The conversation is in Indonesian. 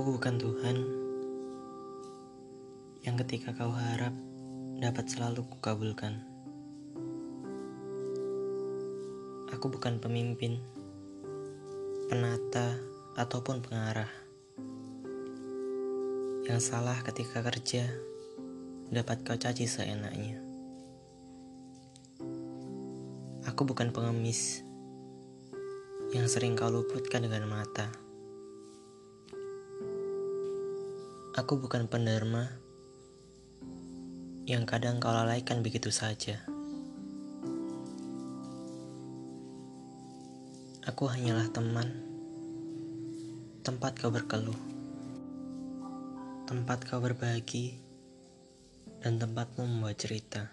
bukan Tuhan yang ketika kau harap dapat selalu kukabulkan. Aku bukan pemimpin, penata, ataupun pengarah. Yang salah ketika kerja dapat kau caci seenaknya. Aku bukan pengemis yang sering kau luputkan dengan mata. Aku bukan penderma yang kadang kau lalaikan begitu saja. Aku hanyalah teman, tempat kau berkeluh, tempat kau berbagi, dan tempatmu membuat cerita.